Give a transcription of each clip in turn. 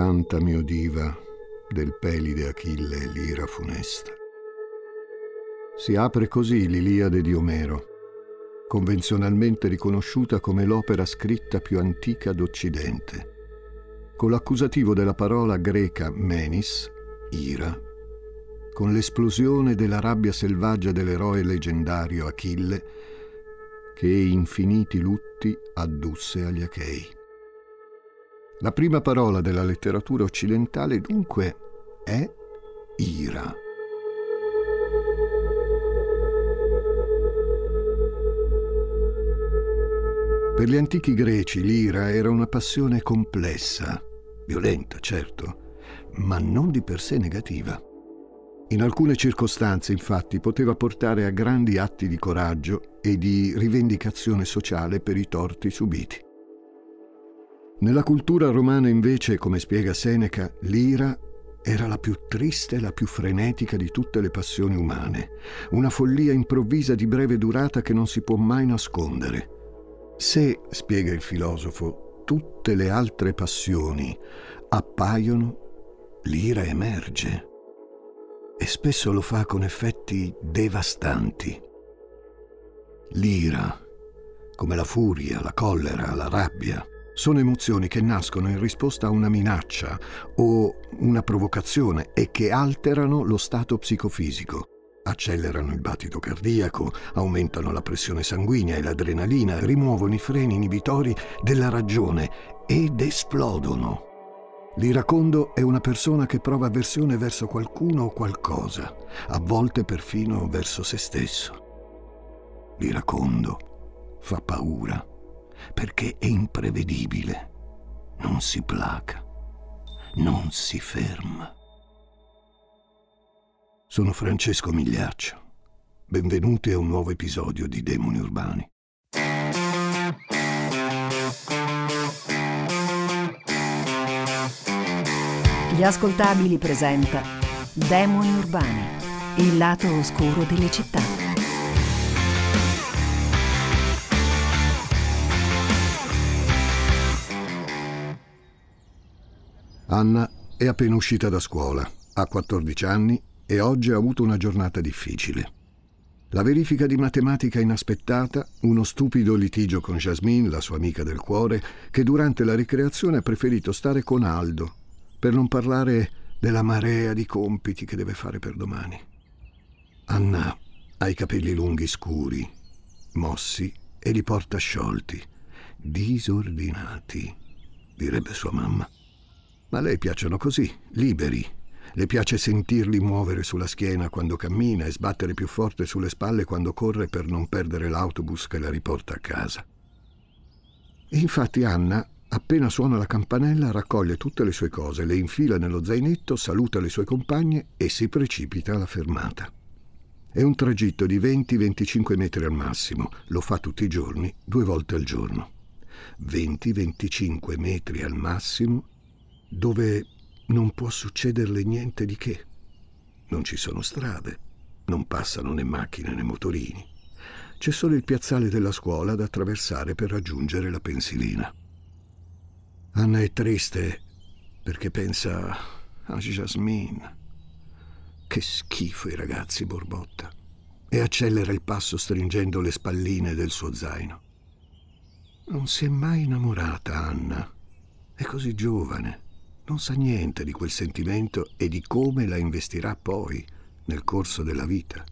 Canta mio diva del pelide Achille l'ira funesta. Si apre così l'Iliade di Omero, convenzionalmente riconosciuta come l'opera scritta più antica d'Occidente, con l'accusativo della parola greca menis, ira, con l'esplosione della rabbia selvaggia dell'eroe leggendario Achille, che infiniti lutti addusse agli Achei. La prima parola della letteratura occidentale dunque è ira. Per gli antichi greci l'ira era una passione complessa, violenta certo, ma non di per sé negativa. In alcune circostanze, infatti, poteva portare a grandi atti di coraggio e di rivendicazione sociale per i torti subiti. Nella cultura romana invece, come spiega Seneca, l'ira era la più triste e la più frenetica di tutte le passioni umane, una follia improvvisa di breve durata che non si può mai nascondere. Se, spiega il filosofo, tutte le altre passioni appaiono, l'ira emerge e spesso lo fa con effetti devastanti. L'ira, come la furia, la collera, la rabbia, sono emozioni che nascono in risposta a una minaccia o una provocazione e che alterano lo stato psicofisico. Accelerano il battito cardiaco, aumentano la pressione sanguigna e l'adrenalina, rimuovono i freni inibitori della ragione ed esplodono. L'iracondo è una persona che prova avversione verso qualcuno o qualcosa, a volte perfino verso se stesso. L'iracondo fa paura perché è imprevedibile, non si placa, non si ferma. Sono Francesco Migliaccio. Benvenuti a un nuovo episodio di Demoni Urbani. Gli ascoltabili presenta Demoni Urbani, il lato oscuro delle città. Anna è appena uscita da scuola, ha 14 anni e oggi ha avuto una giornata difficile. La verifica di matematica inaspettata, uno stupido litigio con Jasmine, la sua amica del cuore, che durante la ricreazione ha preferito stare con Aldo, per non parlare della marea di compiti che deve fare per domani. Anna ha i capelli lunghi scuri, mossi e li porta sciolti, disordinati, direbbe sua mamma. Ma a lei piacciono così, liberi. Le piace sentirli muovere sulla schiena quando cammina e sbattere più forte sulle spalle quando corre per non perdere l'autobus che la riporta a casa. E infatti Anna, appena suona la campanella, raccoglie tutte le sue cose, le infila nello zainetto, saluta le sue compagne e si precipita alla fermata. È un tragitto di 20-25 metri al massimo, lo fa tutti i giorni, due volte al giorno. 20-25 metri al massimo dove non può succederle niente di che. Non ci sono strade, non passano né macchine né motorini. C'è solo il piazzale della scuola da attraversare per raggiungere la pensilina. Anna è triste perché pensa a Jasmine. Che schifo i ragazzi, borbotta. E accelera il passo stringendo le spalline del suo zaino. Non si è mai innamorata, Anna. È così giovane non sa niente di quel sentimento e di come la investirà poi nel corso della vita.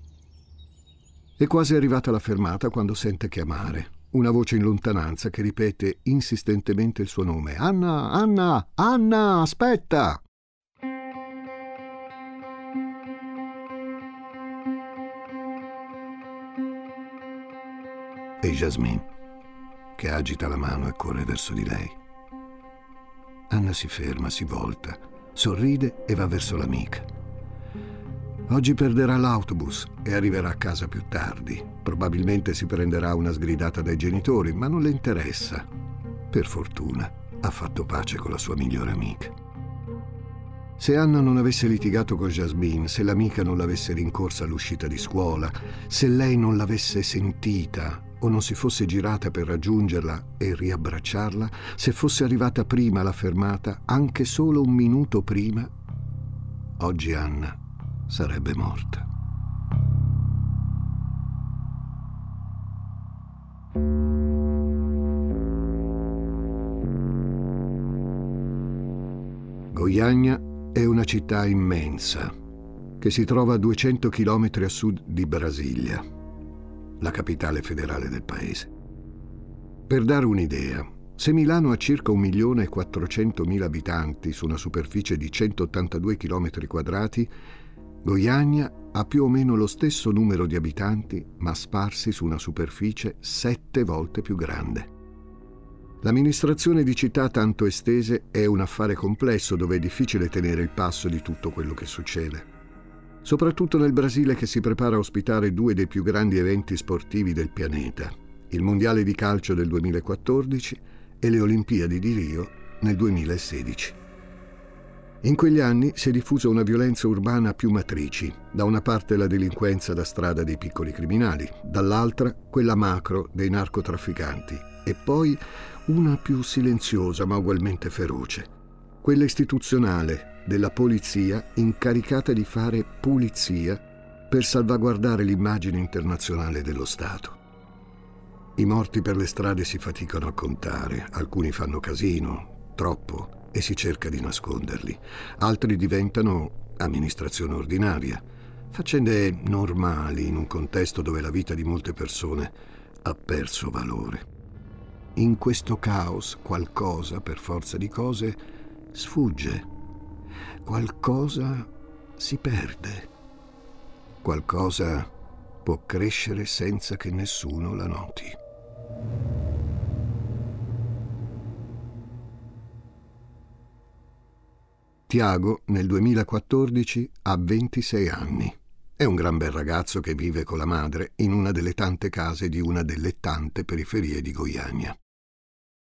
È quasi arrivata alla fermata quando sente chiamare una voce in lontananza che ripete insistentemente il suo nome. Anna, Anna, Anna, aspetta! E Jasmine, che agita la mano e corre verso di lei. Anna si ferma, si volta, sorride e va verso l'amica. Oggi perderà l'autobus e arriverà a casa più tardi. Probabilmente si prenderà una sgridata dai genitori, ma non le interessa. Per fortuna ha fatto pace con la sua migliore amica. Se Anna non avesse litigato con Jasmine, se l'amica non l'avesse rincorsa all'uscita di scuola, se lei non l'avesse sentita o non si fosse girata per raggiungerla e riabbracciarla, se fosse arrivata prima alla fermata, anche solo un minuto prima, oggi Anna sarebbe morta. Goiagna è una città immensa che si trova a 200 km a sud di Brasilia, la capitale federale del paese. Per dare un'idea, se Milano ha circa 1.400.000 abitanti su una superficie di 182 km quadrati, Goiagna ha più o meno lo stesso numero di abitanti, ma sparsi su una superficie sette volte più grande. L'amministrazione di città tanto estese è un affare complesso dove è difficile tenere il passo di tutto quello che succede. Soprattutto nel Brasile che si prepara a ospitare due dei più grandi eventi sportivi del pianeta, il Mondiale di calcio del 2014 e le Olimpiadi di Rio nel 2016. In quegli anni si è diffusa una violenza urbana a più matrici, da una parte la delinquenza da strada dei piccoli criminali, dall'altra quella macro dei narcotrafficanti e poi una più silenziosa ma ugualmente feroce, quella istituzionale della polizia incaricata di fare pulizia per salvaguardare l'immagine internazionale dello Stato. I morti per le strade si faticano a contare, alcuni fanno casino, troppo, e si cerca di nasconderli. Altri diventano amministrazione ordinaria, faccende normali in un contesto dove la vita di molte persone ha perso valore. In questo caos qualcosa, per forza di cose, sfugge. Qualcosa si perde. Qualcosa può crescere senza che nessuno la noti. Tiago nel 2014 ha 26 anni. È un gran bel ragazzo che vive con la madre in una delle tante case di una delle tante periferie di Goiania.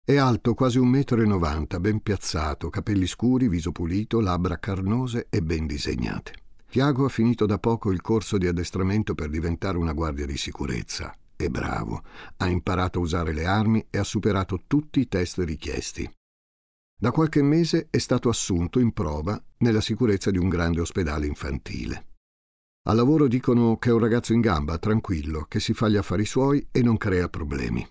È alto quasi un metro e novanta, ben piazzato, capelli scuri, viso pulito, labbra carnose e ben disegnate. Tiago ha finito da poco il corso di addestramento per diventare una guardia di sicurezza. È bravo, ha imparato a usare le armi e ha superato tutti i test richiesti. Da qualche mese è stato assunto in prova nella sicurezza di un grande ospedale infantile. Al lavoro dicono che è un ragazzo in gamba, tranquillo, che si fa gli affari suoi e non crea problemi.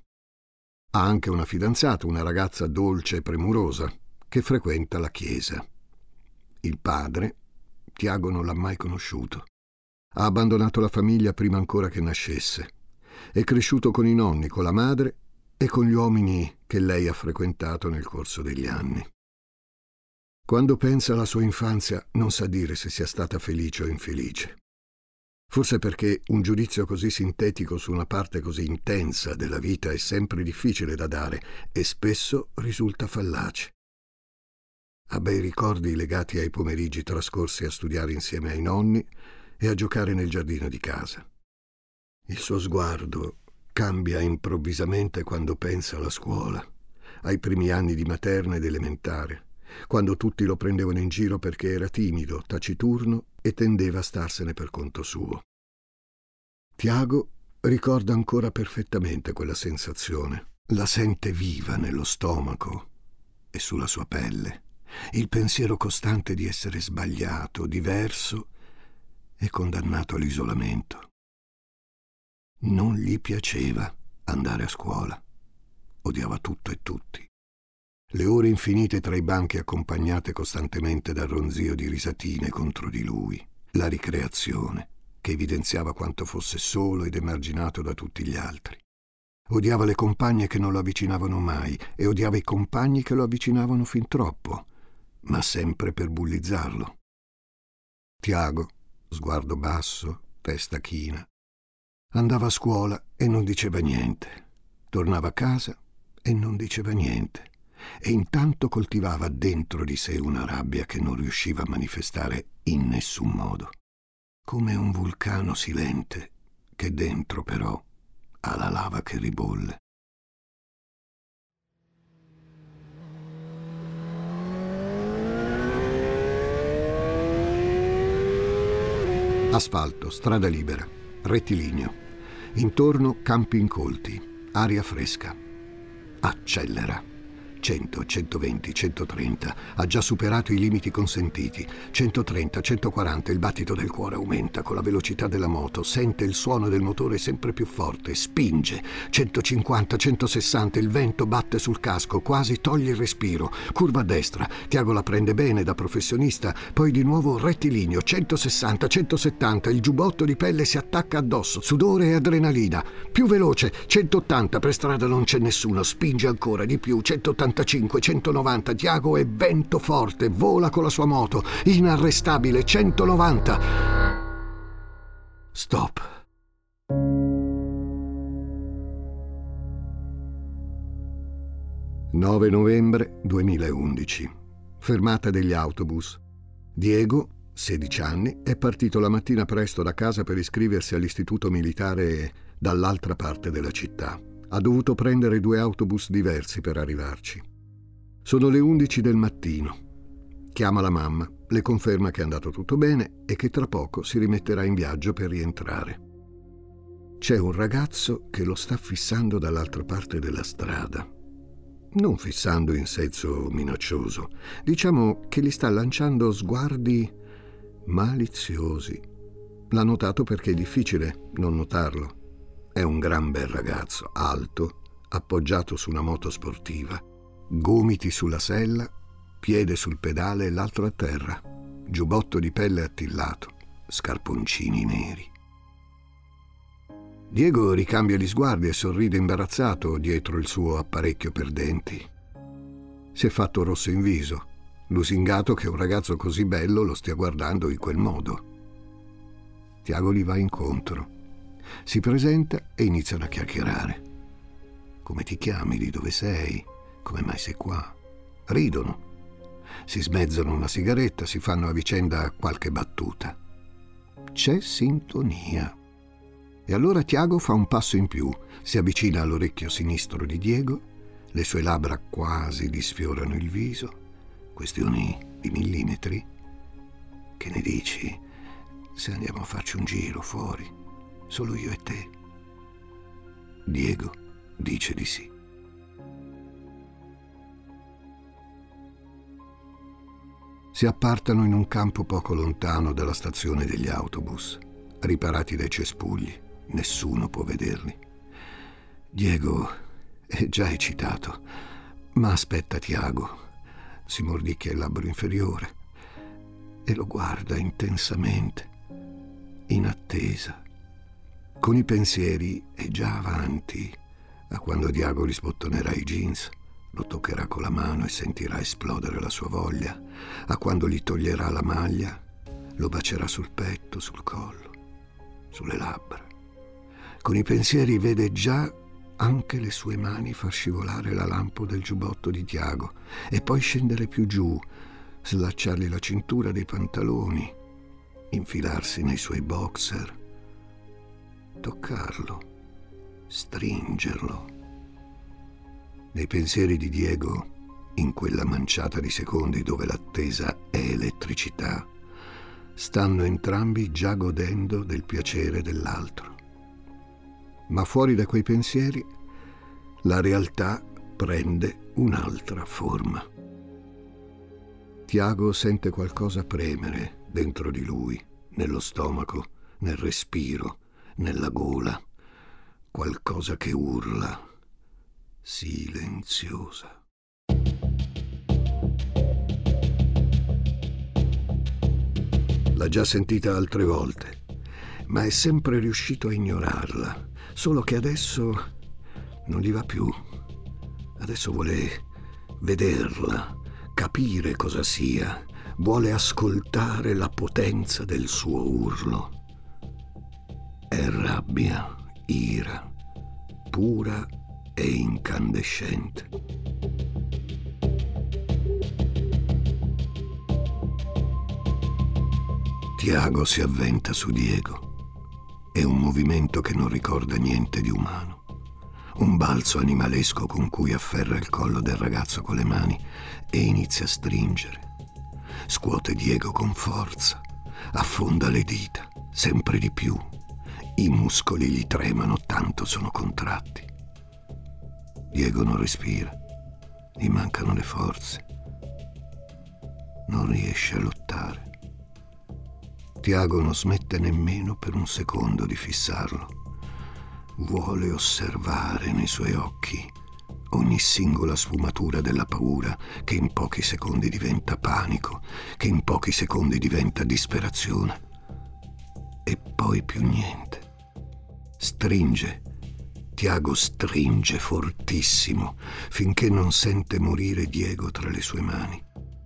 Ha anche una fidanzata, una ragazza dolce e premurosa, che frequenta la chiesa. Il padre, Tiago non l'ha mai conosciuto. Ha abbandonato la famiglia prima ancora che nascesse. È cresciuto con i nonni, con la madre e con gli uomini che lei ha frequentato nel corso degli anni. Quando pensa alla sua infanzia non sa dire se sia stata felice o infelice. Forse perché un giudizio così sintetico su una parte così intensa della vita è sempre difficile da dare e spesso risulta fallace. Ha bei ricordi legati ai pomeriggi trascorsi a studiare insieme ai nonni e a giocare nel giardino di casa. Il suo sguardo cambia improvvisamente quando pensa alla scuola, ai primi anni di materna ed elementare, quando tutti lo prendevano in giro perché era timido, taciturno e tendeva a starsene per conto suo. Tiago ricorda ancora perfettamente quella sensazione, la sente viva nello stomaco e sulla sua pelle, il pensiero costante di essere sbagliato, diverso e condannato all'isolamento. Non gli piaceva andare a scuola. Odiava tutto e tutti. Le ore infinite tra i banchi accompagnate costantemente dal ronzio di risatine contro di lui. La ricreazione, che evidenziava quanto fosse solo ed emarginato da tutti gli altri. Odiava le compagne che non lo avvicinavano mai e odiava i compagni che lo avvicinavano fin troppo, ma sempre per bullizzarlo. Tiago, sguardo basso, testa china, Andava a scuola e non diceva niente. Tornava a casa e non diceva niente. E intanto coltivava dentro di sé una rabbia che non riusciva a manifestare in nessun modo. Come un vulcano silente che dentro però ha la lava che ribolle. Asfalto, strada libera, rettilineo. Intorno campi incolti, aria fresca. Accelera. 100, 120, 130. Ha già superato i limiti consentiti. 130, 140. Il battito del cuore aumenta con la velocità della moto. Sente il suono del motore sempre più forte. Spinge. 150, 160. Il vento batte sul casco. Quasi toglie il respiro. Curva a destra. Tiago la prende bene da professionista. Poi di nuovo rettilineo. 160, 170. Il giubbotto di pelle si attacca addosso. Sudore e adrenalina. Più veloce. 180. Per strada non c'è nessuno. Spinge ancora di più. 180. 185, 190, Tiago è vento forte, vola con la sua moto, inarrestabile, 190. Stop. «9 novembre 2011. Fermata degli autobus. Diego, 16 anni, è partito la mattina presto da casa per iscriversi all'istituto militare dall'altra parte della città. Ha dovuto prendere due autobus diversi per arrivarci. Sono le 11 del mattino. Chiama la mamma, le conferma che è andato tutto bene e che tra poco si rimetterà in viaggio per rientrare. C'è un ragazzo che lo sta fissando dall'altra parte della strada. Non fissando in senso minaccioso, diciamo che gli sta lanciando sguardi maliziosi. L'ha notato perché è difficile non notarlo. È un gran bel ragazzo, alto, appoggiato su una moto sportiva, gomiti sulla sella, piede sul pedale e l'altro a terra, giubbotto di pelle attillato, scarponcini neri. Diego ricambia gli sguardi e sorride imbarazzato dietro il suo apparecchio per denti. Si è fatto rosso in viso, lusingato che un ragazzo così bello lo stia guardando in quel modo. Tiago gli va incontro si presenta e iniziano a chiacchierare. Come ti chiami? Di dove sei? Come mai sei qua? Ridono. Si smezzano una sigaretta, si fanno a vicenda qualche battuta. C'è sintonia. E allora Tiago fa un passo in più, si avvicina all'orecchio sinistro di Diego, le sue labbra quasi gli sfiorano il viso. Questioni di millimetri. Che ne dici se andiamo a farci un giro fuori? Solo io e te. Diego dice di sì. Si appartano in un campo poco lontano dalla stazione degli autobus, riparati dai cespugli. Nessuno può vederli. Diego è già eccitato, ma aspetta Tiago. Si mordicchia il labbro inferiore e lo guarda intensamente, in attesa con i pensieri è già avanti a quando Diago gli sbottonerà i jeans, lo toccherà con la mano e sentirà esplodere la sua voglia, a quando gli toglierà la maglia, lo bacerà sul petto, sul collo, sulle labbra. Con i pensieri vede già anche le sue mani far scivolare la lampo del giubbotto di Tiago e poi scendere più giù, slacciargli la cintura dei pantaloni, infilarsi nei suoi boxer toccarlo, stringerlo. Nei pensieri di Diego, in quella manciata di secondi dove l'attesa è elettricità, stanno entrambi già godendo del piacere dell'altro. Ma fuori da quei pensieri, la realtà prende un'altra forma. Tiago sente qualcosa premere dentro di lui, nello stomaco, nel respiro, nella gola, qualcosa che urla, silenziosa. L'ha già sentita altre volte, ma è sempre riuscito a ignorarla, solo che adesso non gli va più. Adesso vuole vederla, capire cosa sia, vuole ascoltare la potenza del suo urlo. È rabbia, ira, pura e incandescente. Tiago si avventa su Diego. È un movimento che non ricorda niente di umano. Un balzo animalesco con cui afferra il collo del ragazzo con le mani e inizia a stringere. Scuote Diego con forza, affonda le dita, sempre di più, i muscoli gli tremano, tanto sono contratti. Diego non respira, gli mancano le forze. Non riesce a lottare. Tiago non smette nemmeno per un secondo di fissarlo. Vuole osservare nei suoi occhi ogni singola sfumatura della paura che in pochi secondi diventa panico, che in pochi secondi diventa disperazione. E poi più niente. Stringe. Tiago stringe fortissimo finché non sente morire Diego tra le sue mani,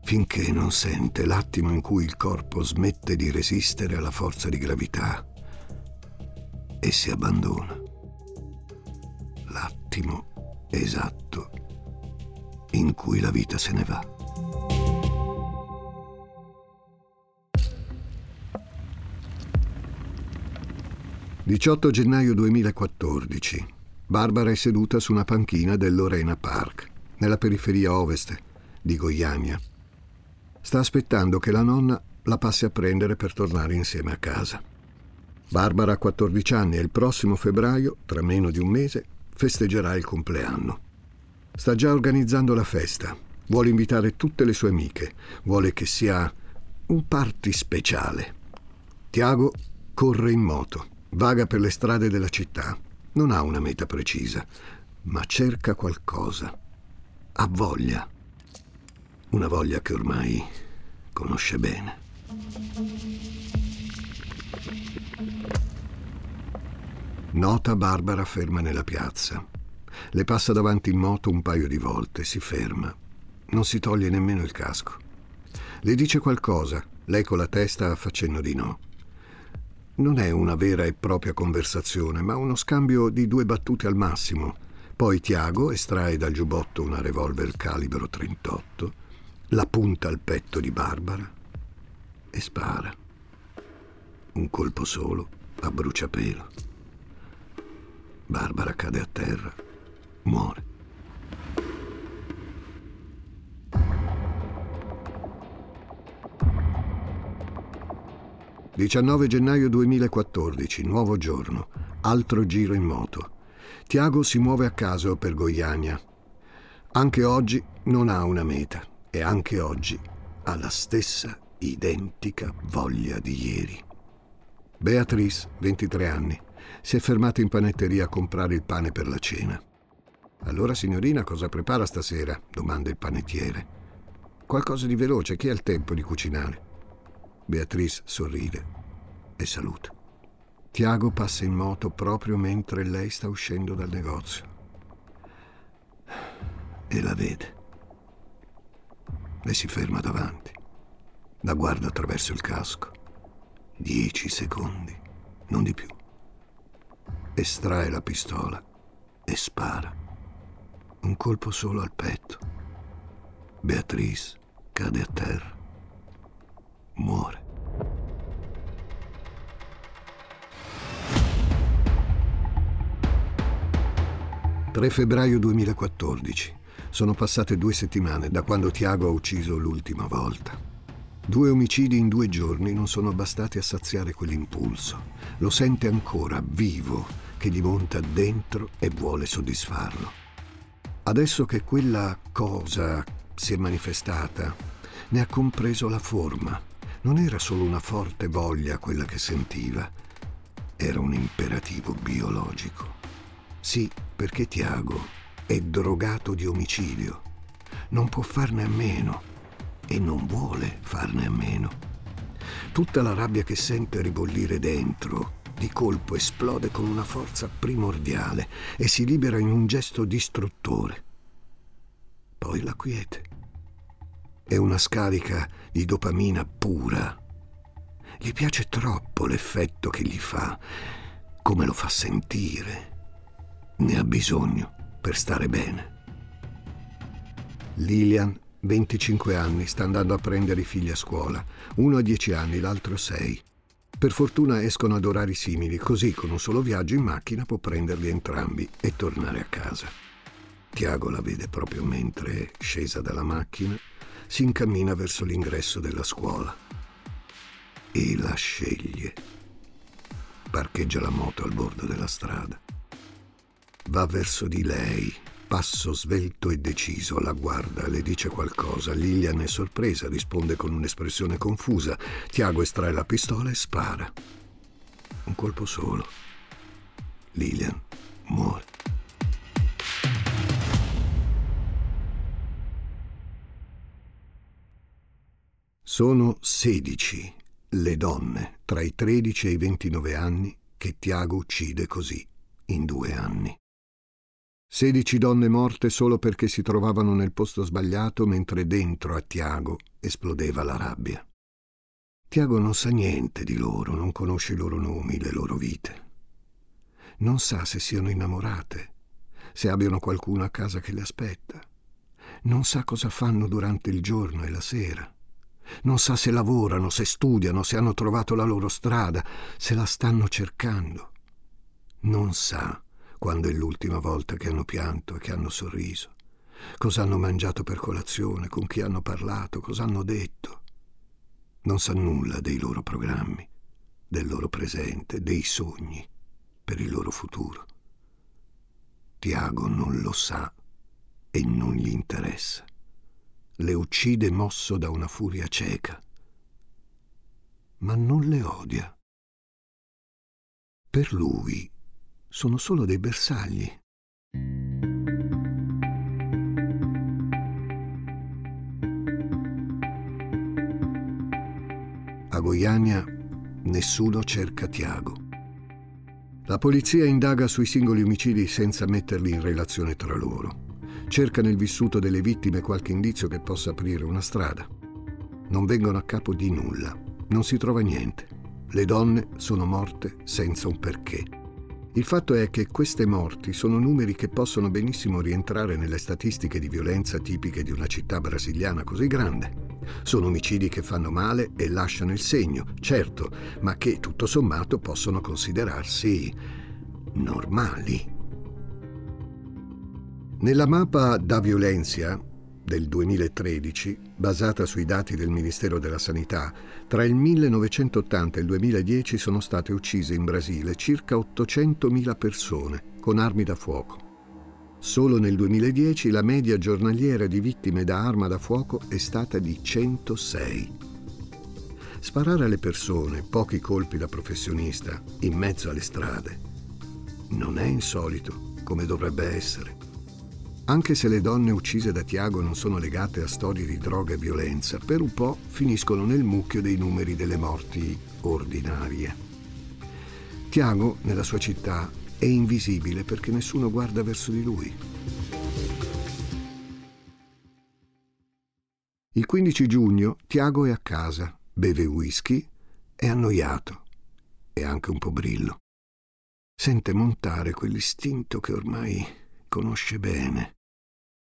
finché non sente l'attimo in cui il corpo smette di resistere alla forza di gravità e si abbandona. L'attimo esatto in cui la vita se ne va. «18 gennaio 2014. Barbara è seduta su una panchina del Lorena Park, nella periferia ovest di Goiania. Sta aspettando che la nonna la passi a prendere per tornare insieme a casa. Barbara ha 14 anni e il prossimo febbraio, tra meno di un mese, festeggerà il compleanno. Sta già organizzando la festa, vuole invitare tutte le sue amiche, vuole che sia un party speciale. Tiago corre in moto, vaga per le strade della città, non ha una meta precisa, ma cerca qualcosa. Ha voglia. Una voglia che ormai conosce bene. Nota Barbara ferma nella piazza. Le passa davanti in moto un paio di volte, si ferma. Non si toglie nemmeno il casco. Le dice qualcosa, lei con la testa fa cenno di no. Non è una vera e propria conversazione, ma uno scambio di due battute al massimo. Poi Tiago estrae dal giubbotto una revolver calibro 38, la punta al petto di Barbara e spara. Un colpo solo a bruciapelo. Barbara cade a terra, muore. «19 gennaio 2014, nuovo giorno, altro giro in moto. Tiago si muove a caso per Goiania. Anche oggi non ha una meta e anche oggi ha la stessa identica voglia di ieri. Beatrice, 23 anni, si è fermata in panetteria a comprare il pane per la cena. Allora, signorina, cosa prepara stasera? domanda il panettiere. Qualcosa di veloce, chi ha il tempo di cucinare? Beatrice sorride e saluta. Tiago passa in moto proprio mentre lei sta uscendo dal negozio. E la vede. Le si ferma davanti. La guarda attraverso il casco. Dieci secondi, non di più estrae la pistola e spara. Un colpo solo al petto. Beatrice cade a terra. Muore. «3 febbraio 2014. Sono passate due settimane da quando Tiago ha ucciso l'ultima volta. Due omicidi in due giorni non sono bastati a saziare quell'impulso. Lo sente ancora, vivo, che gli monta dentro e vuole soddisfarlo. Adesso che quella cosa si è manifestata, ne ha compreso la forma. Non era solo una forte voglia quella che sentiva, era un imperativo biologico. Sì, perché Tiago è drogato di omicidio. Non può farne a meno e non vuole farne a meno. Tutta la rabbia che sente ribollire dentro di colpo esplode con una forza primordiale e si libera in un gesto distruttore. Poi la quiete. È una scarica di dopamina pura. Gli piace troppo l'effetto che gli fa, come lo fa sentire. Ne ha bisogno per stare bene. Lilian, 25 anni, sta andando a prendere i figli a scuola. Uno a 10 anni, l'altro 6. Per fortuna escono ad orari simili, così con un solo viaggio in macchina può prenderli entrambi e tornare a casa. Tiago la vede proprio mentre, scesa dalla macchina, si incammina verso l'ingresso della scuola e la sceglie. Parcheggia la moto al bordo della strada. Va verso di lei, passo svelto e deciso, la guarda, le dice qualcosa. Lilian è sorpresa, risponde con un'espressione confusa. Tiago estrae la pistola e spara. Un colpo solo. Lilian muore. Sono 16 le donne tra i 13 e i 29 anni che Tiago uccide così in due anni. 16 donne morte solo perché si trovavano nel posto sbagliato mentre dentro a Tiago esplodeva la rabbia. Tiago non sa niente di loro, non conosce i loro nomi, le loro vite. Non sa se siano innamorate, se abbiano qualcuno a casa che le aspetta. Non sa cosa fanno durante il giorno e la sera non sa se lavorano, se studiano, se hanno trovato la loro strada, se la stanno cercando. Non sa quando è l'ultima volta che hanno pianto e che hanno sorriso, cosa hanno mangiato per colazione, con chi hanno parlato, cosa hanno detto. Non sa nulla dei loro programmi, del loro presente, dei sogni per il loro futuro. Tiago non lo sa e non gli interessa le uccide mosso da una furia cieca, ma non le odia. Per lui sono solo dei bersagli. A Goiania nessuno cerca Tiago. La polizia indaga sui singoli omicidi senza metterli in relazione tra loro cerca nel vissuto delle vittime qualche indizio che possa aprire una strada. Non vengono a capo di nulla, non si trova niente. Le donne sono morte senza un perché. Il fatto è che queste morti sono numeri che possono benissimo rientrare nelle statistiche di violenza tipiche di una città brasiliana così grande. Sono omicidi che fanno male e lasciano il segno, certo, ma che tutto sommato possono considerarsi normali. Nella mappa da violenza del 2013, basata sui dati del Ministero della Sanità, tra il 1980 e il 2010 sono state uccise in Brasile circa 800.000 persone con armi da fuoco. Solo nel 2010 la media giornaliera di vittime da arma da fuoco è stata di 106. Sparare alle persone, pochi colpi da professionista, in mezzo alle strade, non è insolito come dovrebbe essere. Anche se le donne uccise da Tiago non sono legate a storie di droga e violenza, per un po' finiscono nel mucchio dei numeri delle morti ordinarie. Tiago, nella sua città, è invisibile perché nessuno guarda verso di lui. Il 15 giugno Tiago è a casa, beve whisky, è annoiato e anche un po' brillo. Sente montare quell'istinto che ormai conosce bene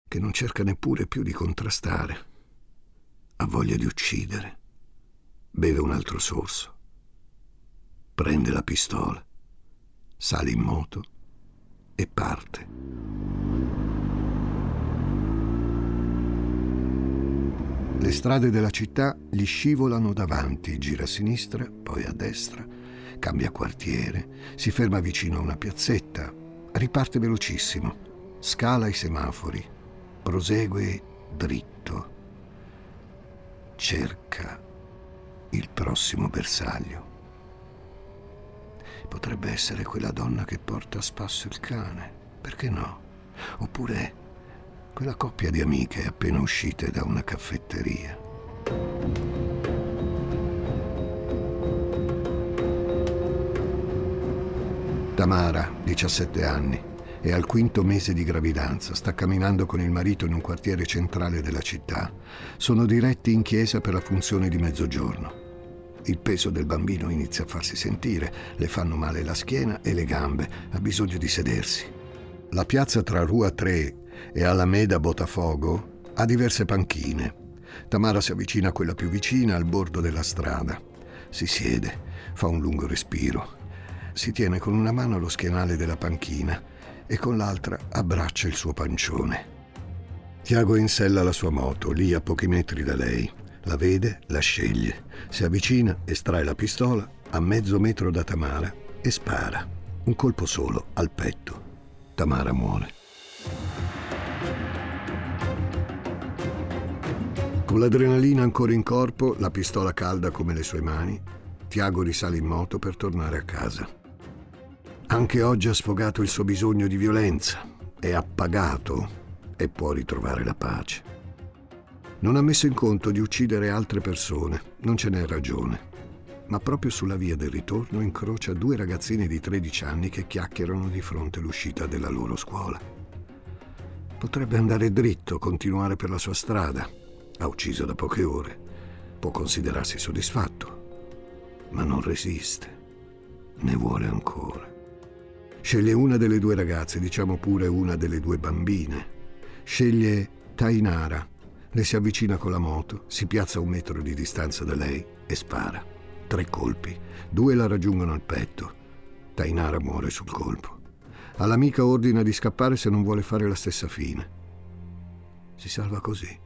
che non cerca neppure più di contrastare. Ha voglia di uccidere. Beve un altro sorso. Prende la pistola, sale in moto e parte. Le strade della città gli scivolano davanti, gira a sinistra, poi a destra, cambia quartiere, si ferma vicino a una piazzetta, riparte velocissimo, scala i semafori, prosegue dritto, cerca il prossimo bersaglio. Potrebbe essere quella donna che porta a spasso il cane, perché no? Oppure quella coppia di amiche appena uscite da una caffetteria. Tamara, 17 anni, è al quinto mese di gravidanza, sta camminando con il marito in un quartiere centrale della città. Sono diretti in chiesa per la funzione di mezzogiorno. Il peso del bambino inizia a farsi sentire, le fanno male la schiena e le gambe, ha bisogno di sedersi. La piazza tra Rua 3 e Alameda Botafogo ha diverse panchine. Tamara si avvicina a quella più vicina al bordo della strada. Si siede, fa un lungo respiro. Si tiene con una mano lo schienale della panchina e con l'altra abbraccia il suo pancione. Tiago insella la sua moto, lì a pochi metri da lei. La vede, la sceglie. Si avvicina, estrae la pistola a mezzo metro da Tamara e spara. Un colpo solo al petto. Tamara muore. Con l'adrenalina ancora in corpo, la pistola calda come le sue mani, Tiago risale in moto per tornare a casa. Anche oggi ha sfogato il suo bisogno di violenza, è appagato e può ritrovare la pace. Non ha messo in conto di uccidere altre persone, non ce n'è ragione, ma proprio sulla via del ritorno incrocia due ragazzine di 13 anni che chiacchierano di fronte all'uscita della loro scuola. Potrebbe andare dritto, continuare per la sua strada, ha ucciso da poche ore. Può considerarsi soddisfatto, ma non resiste. Ne vuole ancora. Sceglie una delle due ragazze, diciamo pure una delle due bambine. Sceglie Tainara. Le si avvicina con la moto, si piazza a un metro di distanza da lei e spara. Tre colpi. Due la raggiungono al petto. Tainara muore sul colpo. All'amica ordina di scappare se non vuole fare la stessa fine. Si salva così.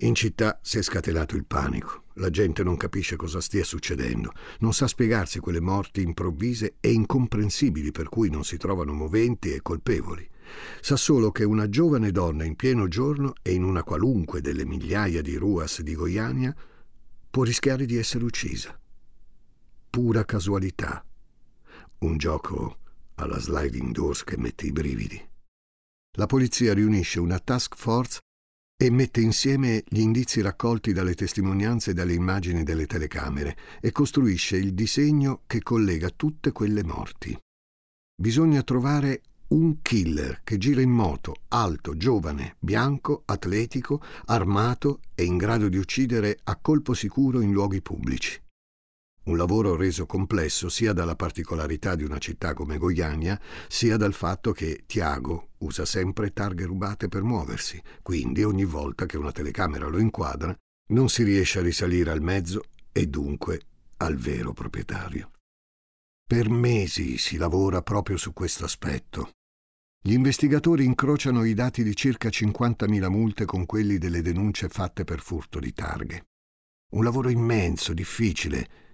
In città si è scatenato il panico. La gente non capisce cosa stia succedendo, non sa spiegarsi quelle morti improvvise e incomprensibili per cui non si trovano moventi e colpevoli. Sa solo che una giovane donna in pieno giorno e in una qualunque delle migliaia di ruas di Goiania può rischiare di essere uccisa. Pura casualità. Un gioco alla sliding doors che mette i brividi. La polizia riunisce una task force e mette insieme gli indizi raccolti dalle testimonianze e dalle immagini delle telecamere e costruisce il disegno che collega tutte quelle morti. Bisogna trovare un killer che gira in moto, alto, giovane, bianco, atletico, armato e in grado di uccidere a colpo sicuro in luoghi pubblici. Un lavoro reso complesso sia dalla particolarità di una città come Goiania, sia dal fatto che Tiago usa sempre targhe rubate per muoversi, quindi ogni volta che una telecamera lo inquadra non si riesce a risalire al mezzo e dunque al vero proprietario. Per mesi si lavora proprio su questo aspetto. Gli investigatori incrociano i dati di circa 50.000 multe con quelli delle denunce fatte per furto di targhe. Un lavoro immenso, difficile,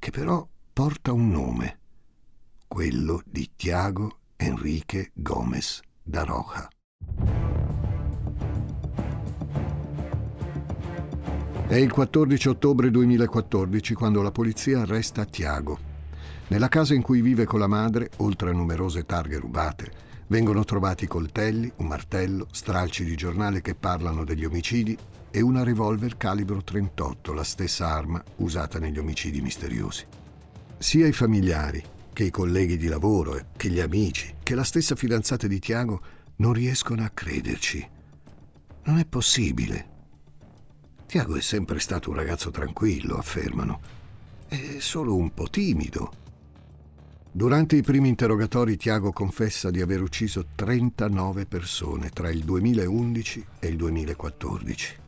che però porta un nome, quello di Tiago Enrique Gómez da Roja. È il 14 ottobre 2014 quando la polizia arresta Tiago. Nella casa in cui vive con la madre, oltre a numerose targhe rubate, vengono trovati coltelli, un martello, stralci di giornale che parlano degli omicidi e una revolver calibro 38, la stessa arma usata negli omicidi misteriosi. Sia i familiari, che i colleghi di lavoro, che gli amici, che la stessa fidanzata di Tiago non riescono a crederci. Non è possibile. Tiago è sempre stato un ragazzo tranquillo, affermano. È solo un po' timido. Durante i primi interrogatori Tiago confessa di aver ucciso 39 persone tra il 2011 e il 2014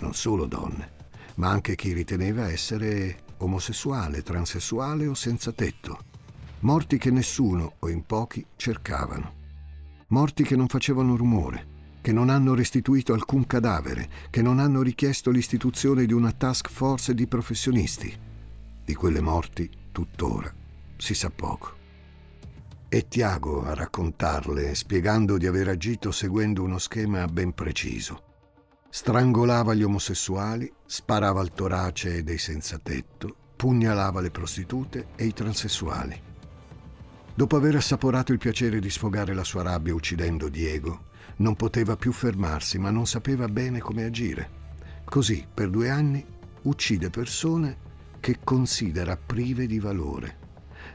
non solo donne, ma anche chi riteneva essere omosessuale, transessuale o senza tetto. Morti che nessuno o in pochi cercavano. Morti che non facevano rumore, che non hanno restituito alcun cadavere, che non hanno richiesto l'istituzione di una task force di professionisti. Di quelle morti, tuttora, si sa poco. E Tiago a raccontarle, spiegando di aver agito seguendo uno schema ben preciso strangolava gli omosessuali, sparava al torace dei senza tetto, pugnalava le prostitute e i transessuali. Dopo aver assaporato il piacere di sfogare la sua rabbia uccidendo Diego, non poteva più fermarsi, ma non sapeva bene come agire. Così, per due anni, uccide persone che considera prive di valore.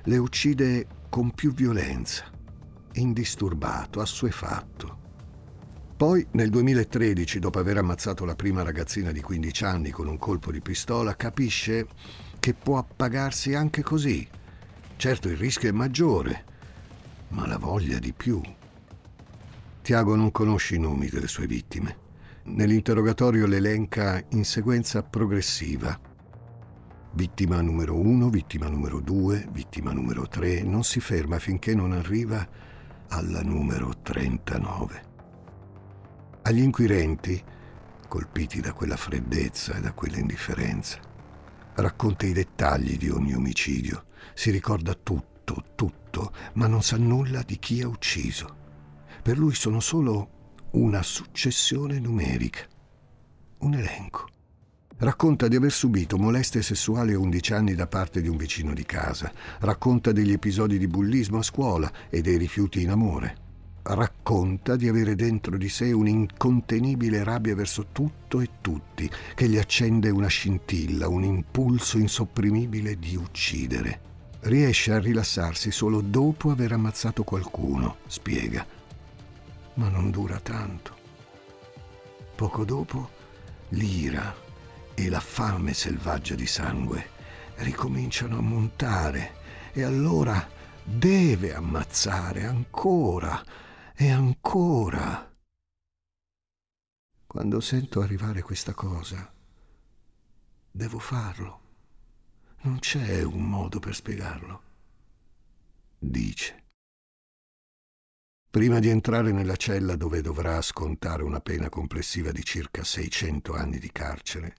Le uccide con più violenza, indisturbato, assuefatto. Poi, nel 2013, dopo aver ammazzato la prima ragazzina di 15 anni con un colpo di pistola, capisce che può appagarsi anche così. Certo il rischio è maggiore, ma la voglia di più. Tiago non conosce i nomi delle sue vittime. Nell'interrogatorio le elenca in sequenza progressiva. Vittima numero 1, vittima numero 2, vittima numero 3, non si ferma finché non arriva alla numero 39. Agli inquirenti, colpiti da quella freddezza e da quella indifferenza, racconta i dettagli di ogni omicidio, si ricorda tutto, tutto, ma non sa nulla di chi ha ucciso. Per lui sono solo una successione numerica, un elenco. Racconta di aver subito molestie sessuali a 11 anni da parte di un vicino di casa. Racconta degli episodi di bullismo a scuola e dei rifiuti in amore. Racconta di avere dentro di sé un'incontenibile rabbia verso tutto e tutti, che gli accende una scintilla, un impulso insopprimibile di uccidere. Riesce a rilassarsi solo dopo aver ammazzato qualcuno, spiega. Ma non dura tanto. Poco dopo, l'ira e la fame selvaggia di sangue ricominciano a montare e allora deve ammazzare ancora e ancora. Quando sento arrivare questa cosa, devo farlo. Non c'è un modo per spiegarlo. Dice. Prima di entrare nella cella dove dovrà scontare una pena complessiva di circa 600 anni di carcere,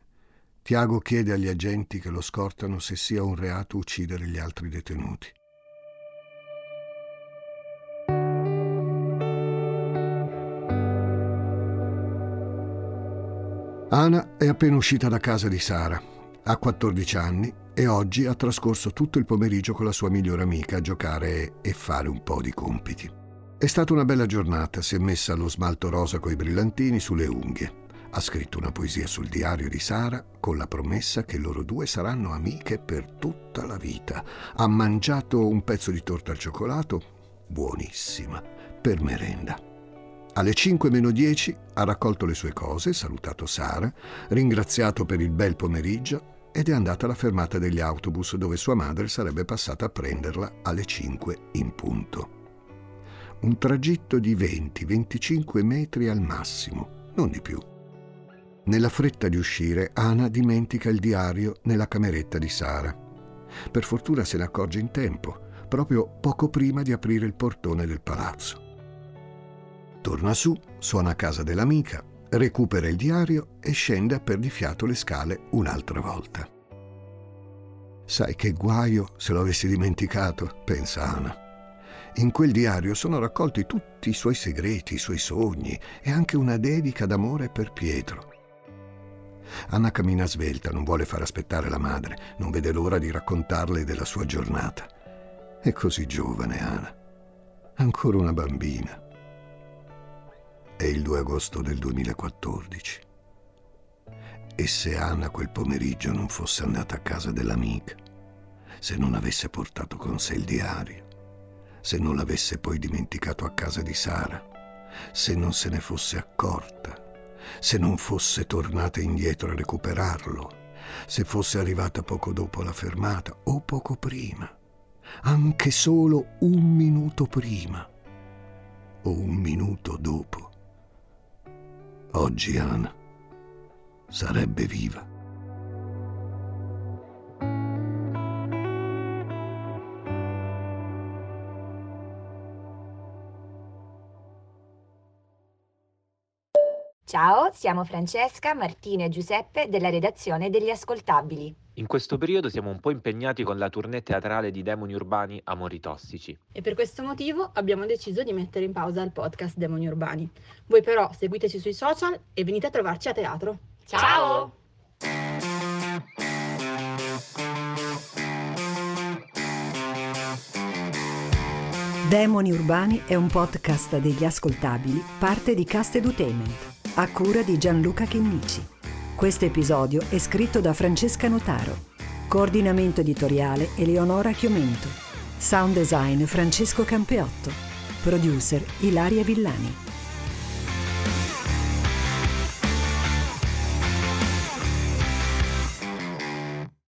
Tiago chiede agli agenti che lo scortano se sia un reato uccidere gli altri detenuti. Ana è appena uscita da casa di Sara, ha 14 anni e oggi ha trascorso tutto il pomeriggio con la sua migliore amica a giocare e fare un po' di compiti. È stata una bella giornata, si è messa lo smalto rosa coi brillantini sulle unghie. Ha scritto una poesia sul diario di Sara con la promessa che loro due saranno amiche per tutta la vita. Ha mangiato un pezzo di torta al cioccolato, buonissima, per merenda. Alle 5 meno 10 ha raccolto le sue cose, salutato Sara, ringraziato per il bel pomeriggio ed è andata alla fermata degli autobus dove sua madre sarebbe passata a prenderla alle 5 in punto. Un tragitto di 20-25 metri al massimo, non di più. Nella fretta di uscire, Ana dimentica il diario nella cameretta di Sara. Per fortuna se ne accorge in tempo, proprio poco prima di aprire il portone del palazzo. Torna su, suona a casa dell'amica, recupera il diario e scende a perdifiato le scale un'altra volta. Sai che guaio se lo avessi dimenticato, pensa Ana. In quel diario sono raccolti tutti i suoi segreti, i suoi sogni e anche una dedica d'amore per Pietro. Anna cammina svelta, non vuole far aspettare la madre, non vede l'ora di raccontarle della sua giornata. È così giovane, Anna. Ancora una bambina. È il 2 agosto del 2014. E se Anna quel pomeriggio non fosse andata a casa dell'amica, se non avesse portato con sé il diario, se non l'avesse poi dimenticato a casa di Sara, se non se ne fosse accorta, se non fosse tornata indietro a recuperarlo, se fosse arrivata poco dopo la fermata o poco prima, anche solo un minuto prima o un minuto dopo. Oggi Anna sarebbe viva. Ciao, siamo Francesca, Martina e Giuseppe della redazione degli Ascoltabili. In questo periodo siamo un po' impegnati con la tournée teatrale di Demoni Urbani Amori Tossici. E per questo motivo abbiamo deciso di mettere in pausa il podcast Demoni Urbani. Voi però seguiteci sui social e venite a trovarci a teatro. Ciao! Demoni Urbani è un podcast degli ascoltabili, parte di Cast Edutainment a cura di Gianluca Chinnici. Questo episodio è scritto da Francesca Notaro. Coordinamento editoriale Eleonora Chiomento. Sound design Francesco Campeotto. Producer Ilaria Villani.